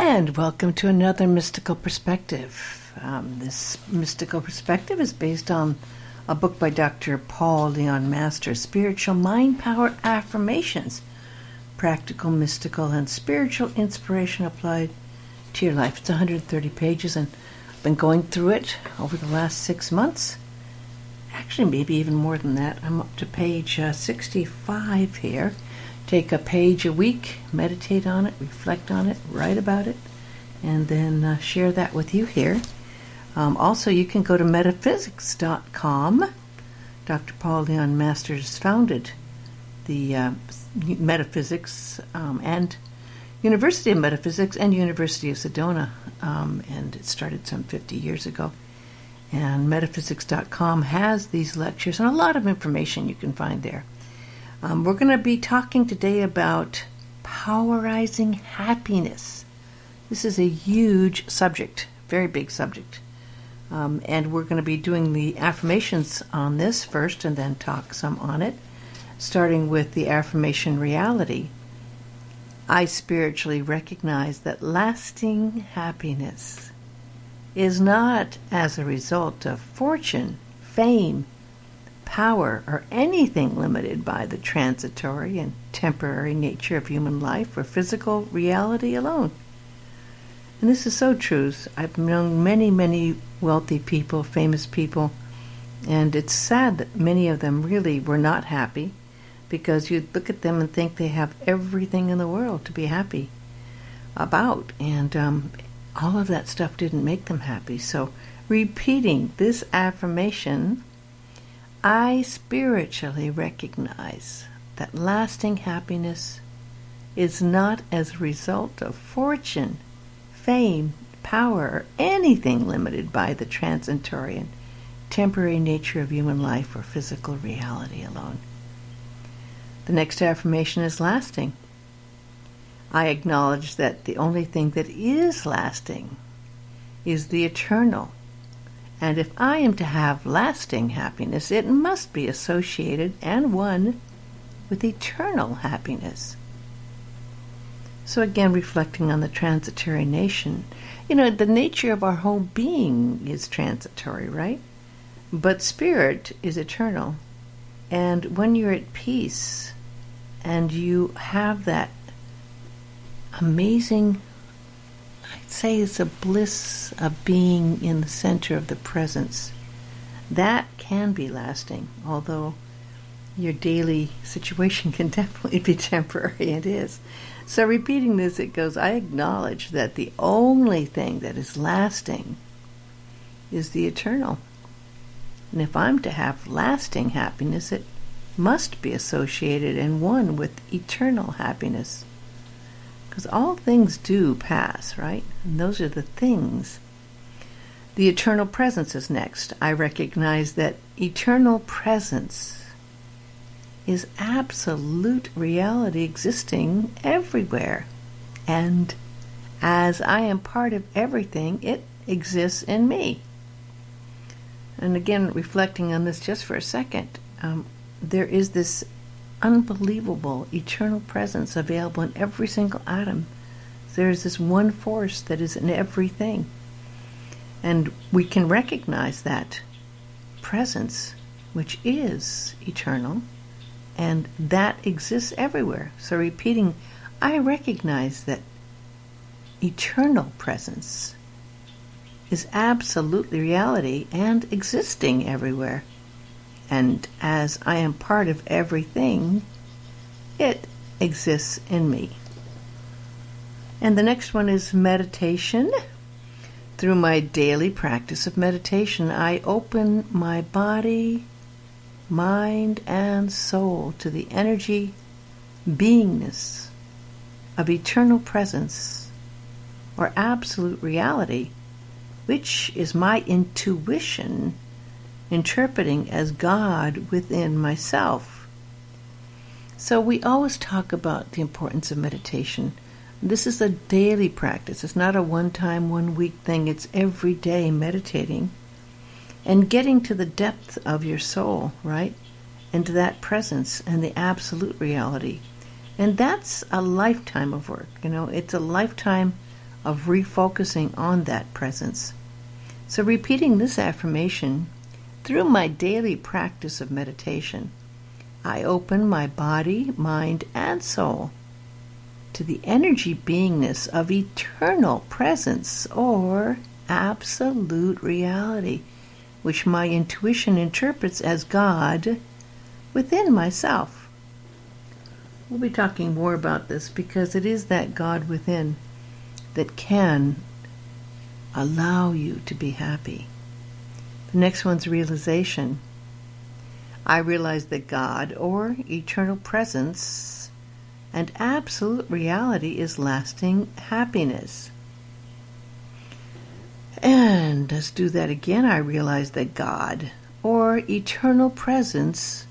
And welcome to another mystical perspective. Um, this mystical perspective is based on a book by Dr. Paul Leon Masters, Spiritual Mind Power Affirmations Practical, Mystical, and Spiritual Inspiration Applied to Your Life. It's 130 pages, and I've been going through it over the last six months. Actually, maybe even more than that. I'm up to page uh, 65 here. Take a page a week, meditate on it, reflect on it, write about it, and then uh, share that with you here. Um, also, you can go to metaphysics.com. Dr. Paul Leon Masters founded the uh, Metaphysics um, and University of Metaphysics and University of Sedona, um, and it started some 50 years ago. And metaphysics.com has these lectures and a lot of information you can find there. Um, we're going to be talking today about powerizing happiness. This is a huge subject, very big subject. Um, and we're going to be doing the affirmations on this first and then talk some on it, starting with the affirmation reality. I spiritually recognize that lasting happiness is not as a result of fortune, fame, power or anything limited by the transitory and temporary nature of human life or physical reality alone. And this is so true. I've known many, many wealthy people, famous people, and it's sad that many of them really were not happy because you look at them and think they have everything in the world to be happy about. And um, all of that stuff didn't make them happy. So repeating this affirmation I spiritually recognize that lasting happiness is not as a result of fortune, fame, power, or anything limited by the transitory and temporary nature of human life or physical reality alone. The next affirmation is lasting. I acknowledge that the only thing that is lasting is the eternal and if I am to have lasting happiness, it must be associated and one with eternal happiness. So, again, reflecting on the transitory nation, you know, the nature of our whole being is transitory, right? But spirit is eternal. And when you're at peace and you have that amazing say it's a bliss of being in the center of the presence. That can be lasting, although your daily situation can definitely be temporary. It is. So, repeating this, it goes I acknowledge that the only thing that is lasting is the eternal. And if I'm to have lasting happiness, it must be associated and one with eternal happiness. Because all things do pass, right? And those are the things. The eternal presence is next. I recognize that eternal presence is absolute reality existing everywhere. And as I am part of everything, it exists in me. And again, reflecting on this just for a second, um, there is this unbelievable eternal presence available in every single atom. There is this one force that is in everything. And we can recognize that presence, which is eternal, and that exists everywhere. So, repeating, I recognize that eternal presence is absolutely reality and existing everywhere. And as I am part of everything, it exists in me. And the next one is meditation. Through my daily practice of meditation, I open my body, mind, and soul to the energy, beingness of eternal presence or absolute reality, which is my intuition interpreting as God within myself. So we always talk about the importance of meditation. This is a daily practice. It's not a one time, one week thing. It's every day meditating and getting to the depth of your soul, right? Into that presence and the absolute reality. And that's a lifetime of work. You know, it's a lifetime of refocusing on that presence. So, repeating this affirmation through my daily practice of meditation, I open my body, mind, and soul to the energy beingness of eternal presence or absolute reality, which my intuition interprets as God within myself. We'll be talking more about this because it is that God within that can allow you to be happy. The next one's realization. I realize that God, or eternal presence, and absolute reality is lasting happiness. And let's do that again. I realize that God, or eternal presence,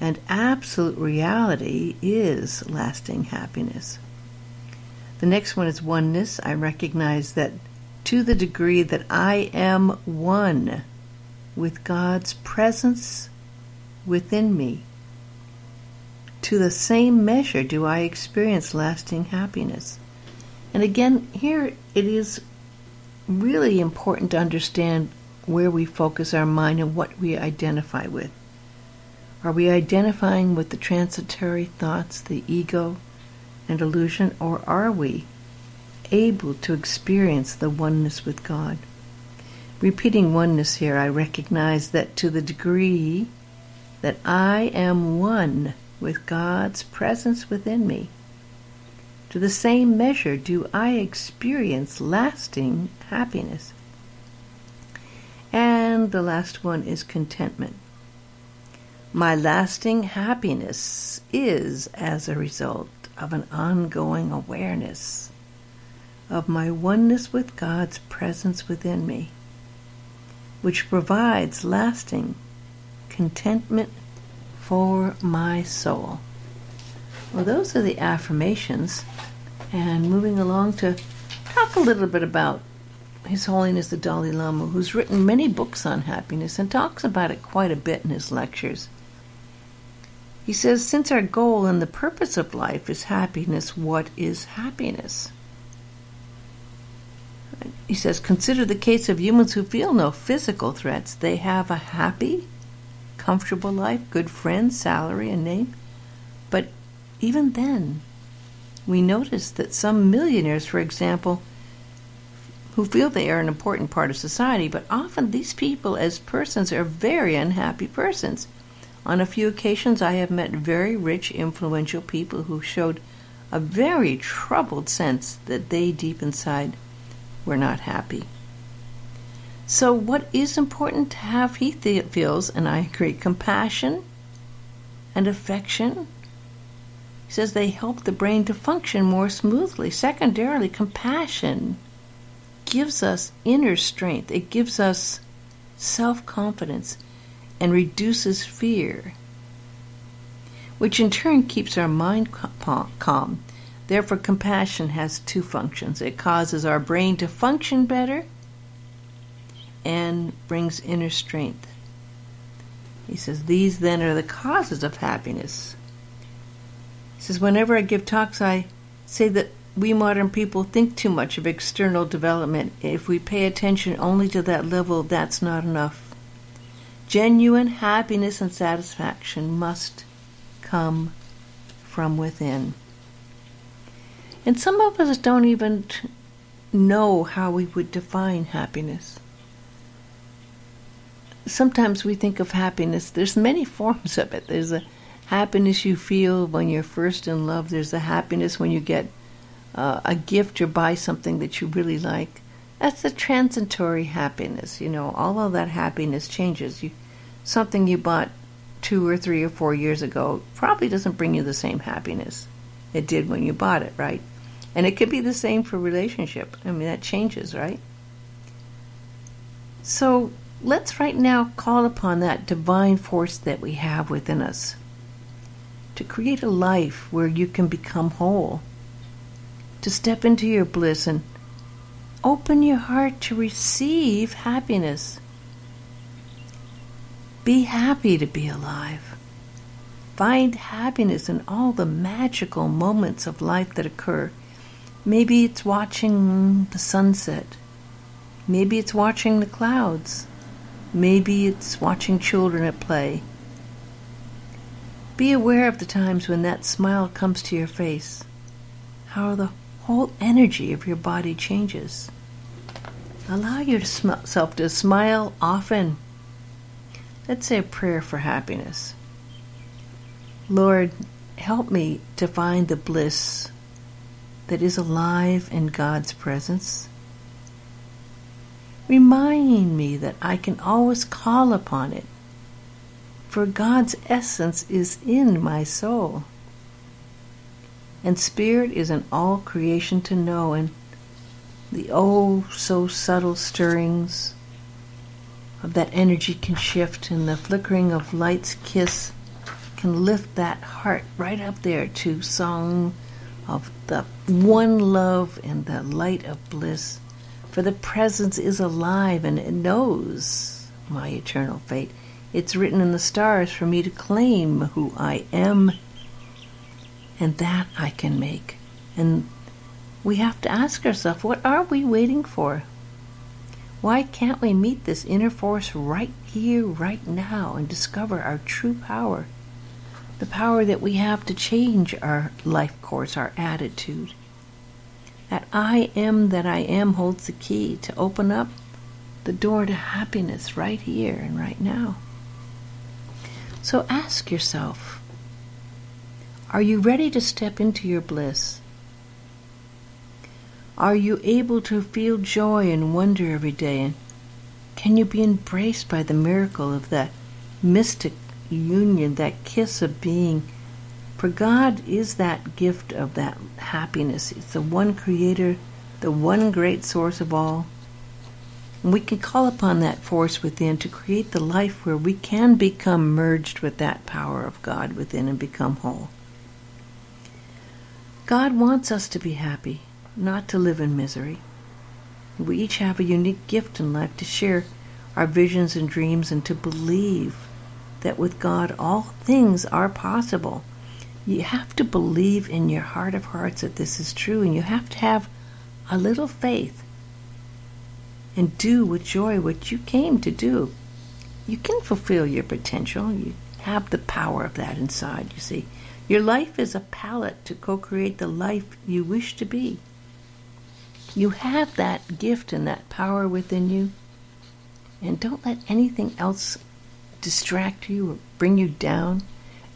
and absolute reality is lasting happiness. The next one is oneness. I recognize that to the degree that I am one with God's presence within me, to the same measure do I experience lasting happiness. And again, here it is really important to understand where we focus our mind and what we identify with. Are we identifying with the transitory thoughts, the ego and illusion, or are we able to experience the oneness with God? Repeating oneness here, I recognize that to the degree that I am one with God's presence within me, to the same measure do I experience lasting happiness. And the last one is contentment. My lasting happiness is as a result of an ongoing awareness of my oneness with God's presence within me, which provides lasting contentment for my soul. Well, those are the affirmations. And moving along to talk a little bit about His Holiness the Dalai Lama, who's written many books on happiness and talks about it quite a bit in his lectures. He says, since our goal and the purpose of life is happiness, what is happiness? He says, consider the case of humans who feel no physical threats. They have a happy, comfortable life, good friends, salary, and name. But even then, we notice that some millionaires, for example, who feel they are an important part of society, but often these people as persons are very unhappy persons. On a few occasions, I have met very rich, influential people who showed a very troubled sense that they deep inside were not happy. So, what is important to have, he feels, and I agree, compassion and affection. He says they help the brain to function more smoothly. Secondarily, compassion gives us inner strength, it gives us self confidence and reduces fear, which in turn keeps our mind calm. Therefore, compassion has two functions it causes our brain to function better and brings inner strength. He says, These then are the causes of happiness. He says, Whenever I give talks, I say that we modern people think too much of external development. If we pay attention only to that level, that's not enough. Genuine happiness and satisfaction must come from within. And some of us don't even know how we would define happiness. Sometimes we think of happiness, there's many forms of it. There's a happiness you feel when you're first in love, there's a happiness when you get uh, a gift or buy something that you really like. That's the transitory happiness. You know, all of that happiness changes. You, something you bought two or three or four years ago probably doesn't bring you the same happiness it did when you bought it, right? And it could be the same for relationship. I mean, that changes, right? So let's right now call upon that divine force that we have within us to create a life where you can become whole, to step into your bliss and Open your heart to receive happiness. Be happy to be alive. Find happiness in all the magical moments of life that occur. Maybe it's watching the sunset. Maybe it's watching the clouds. Maybe it's watching children at play. Be aware of the times when that smile comes to your face, how the whole energy of your body changes. Allow yourself to smile often. Let's say a prayer for happiness. Lord, help me to find the bliss that is alive in God's presence. Remind me that I can always call upon it, for God's essence is in my soul. And spirit is in all creation to know, and the oh so subtle stirrings of that energy can shift, and the flickering of light's kiss can lift that heart right up there to song of the one love and the light of bliss. For the presence is alive and it knows my eternal fate. It's written in the stars for me to claim who I am, and that I can make. And we have to ask ourselves what are we waiting for? Why can't we meet this inner force right here, right now, and discover our true power? The power that we have to change our life course, our attitude. That I am that I am holds the key to open up the door to happiness right here and right now. So ask yourself Are you ready to step into your bliss? Are you able to feel joy and wonder every day? And can you be embraced by the miracle of that mystic union, that kiss of being. For God is that gift of that happiness. It's the one creator, the one great source of all. And we can call upon that force within to create the life where we can become merged with that power of God within and become whole. God wants us to be happy, not to live in misery. We each have a unique gift in life to share our visions and dreams and to believe that with God all things are possible. You have to believe in your heart of hearts that this is true, and you have to have a little faith and do with joy what you came to do. You can fulfill your potential. You have the power of that inside, you see. Your life is a palette to co create the life you wish to be. You have that gift and that power within you. And don't let anything else distract you or bring you down,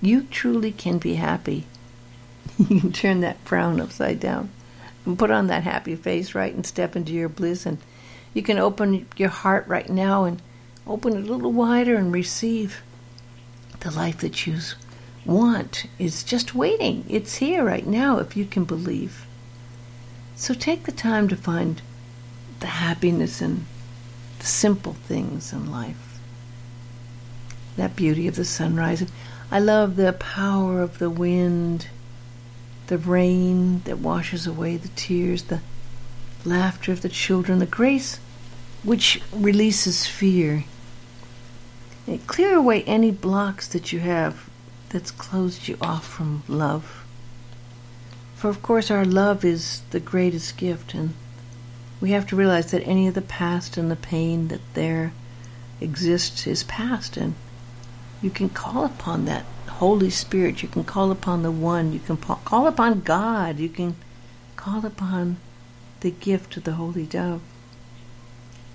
you truly can be happy. you can turn that frown upside down and put on that happy face, right, and step into your bliss. And you can open your heart right now and open it a little wider and receive the life that you want is just waiting. It's here right now if you can believe. So take the time to find the happiness in the simple things in life that beauty of the sunrise. I love the power of the wind, the rain that washes away the tears, the laughter of the children, the grace which releases fear. It clear away any blocks that you have that's closed you off from love. For of course our love is the greatest gift and we have to realize that any of the past and the pain that there exists is past and you can call upon that Holy Spirit. You can call upon the One. You can call upon God. You can call upon the gift of the Holy Dove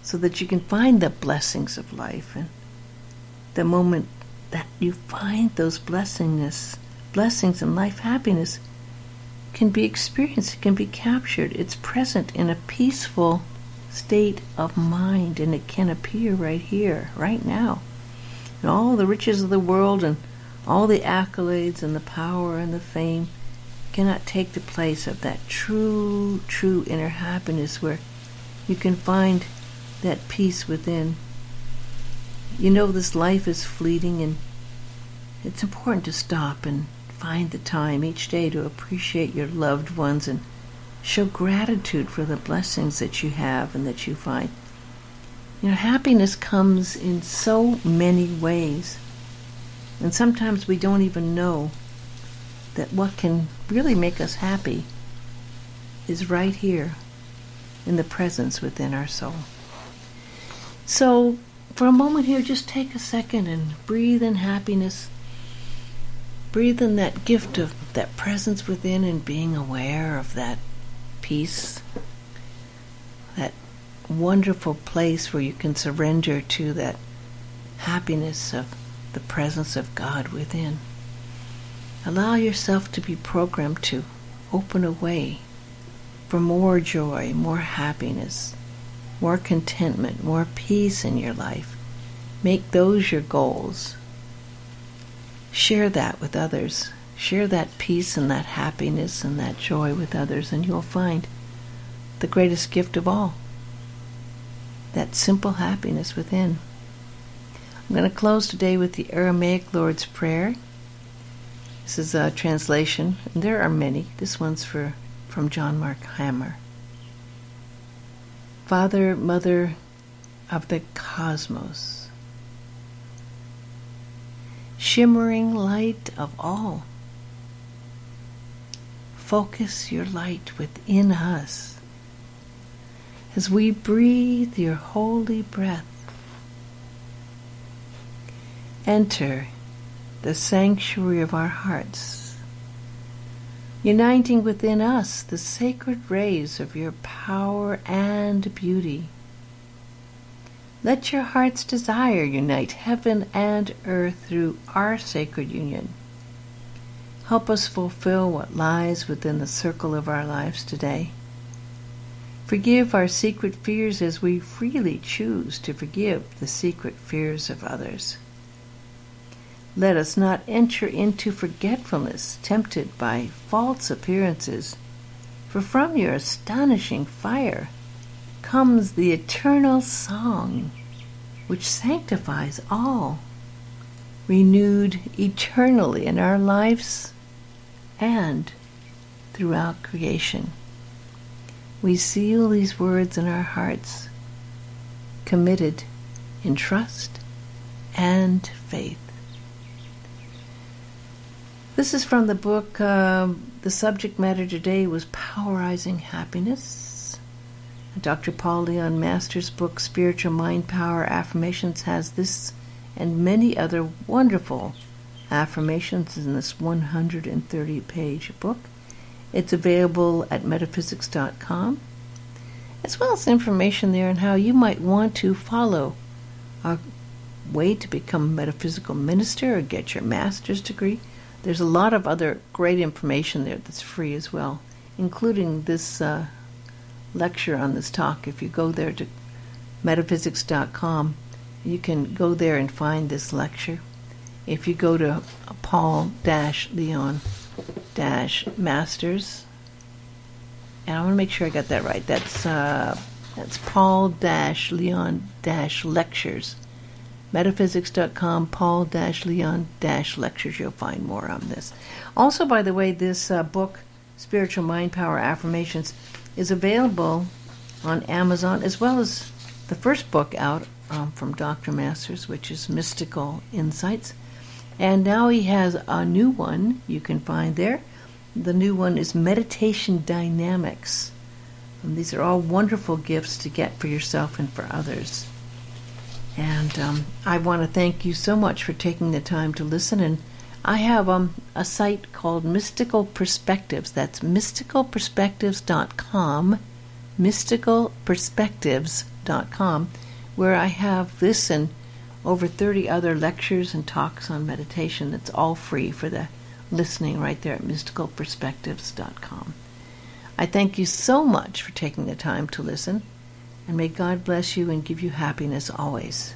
so that you can find the blessings of life. And the moment that you find those blessingness, blessings in life, happiness, can be experienced, it can be captured. It's present in a peaceful state of mind, and it can appear right here, right now and all the riches of the world and all the accolades and the power and the fame cannot take the place of that true, true inner happiness where you can find that peace within. You know this life is fleeting and it's important to stop and find the time each day to appreciate your loved ones and show gratitude for the blessings that you have and that you find. You know, happiness comes in so many ways. And sometimes we don't even know that what can really make us happy is right here in the presence within our soul. So, for a moment here, just take a second and breathe in happiness. Breathe in that gift of that presence within and being aware of that peace, wonderful place where you can surrender to that happiness of the presence of God within. Allow yourself to be programmed to open a way for more joy, more happiness, more contentment, more peace in your life. Make those your goals. Share that with others. Share that peace and that happiness and that joy with others, and you'll find the greatest gift of all that simple happiness within. I'm going to close today with the Aramaic Lord's Prayer. This is a translation, and there are many. This one's for from John Mark Hammer. Father, Mother of the cosmos, shimmering light of all, focus your light within us as we breathe your holy breath. Enter the sanctuary of our hearts, uniting within us the sacred rays of your power and beauty. Let your heart's desire unite heaven and earth through our sacred union. Help us fulfill what lies within the circle of our lives today. Forgive our secret fears as we freely choose to forgive the secret fears of others. Let us not enter into forgetfulness, tempted by false appearances. For from your astonishing fire comes the eternal song, which sanctifies all, renewed eternally in our lives and throughout creation. We seal these words in our hearts, committed in trust and faith. This is from the book, uh, the subject matter today was Powerizing Happiness. Dr. Paul Leon Masters' book, Spiritual Mind Power Affirmations, has this and many other wonderful affirmations in this 130 page book. It's available at metaphysics.com, as well as information there on how you might want to follow a way to become a metaphysical minister or get your master's degree there's a lot of other great information there that's free as well, including this uh, lecture on this talk. If you go there to metaphysics.com, you can go there and find this lecture. If you go to Paul Leon Masters, and I want to make sure I got that right. That's uh, that's Paul dash Leon dash Lectures metaphysics.com, Paul dash Leon dash lectures. You'll find more on this. Also, by the way, this uh, book, Spiritual Mind Power Affirmations, is available on Amazon as well as the first book out um, from Dr. Masters, which is Mystical Insights. And now he has a new one you can find there. The new one is Meditation Dynamics. And these are all wonderful gifts to get for yourself and for others. And um, I want to thank you so much for taking the time to listen. And I have um, a site called Mystical Perspectives. That's mysticalperspectives.com, mysticalperspectives.com, where I have this and over 30 other lectures and talks on meditation. It's all free for the listening right there at mysticalperspectives.com. I thank you so much for taking the time to listen. And may God bless you and give you happiness always.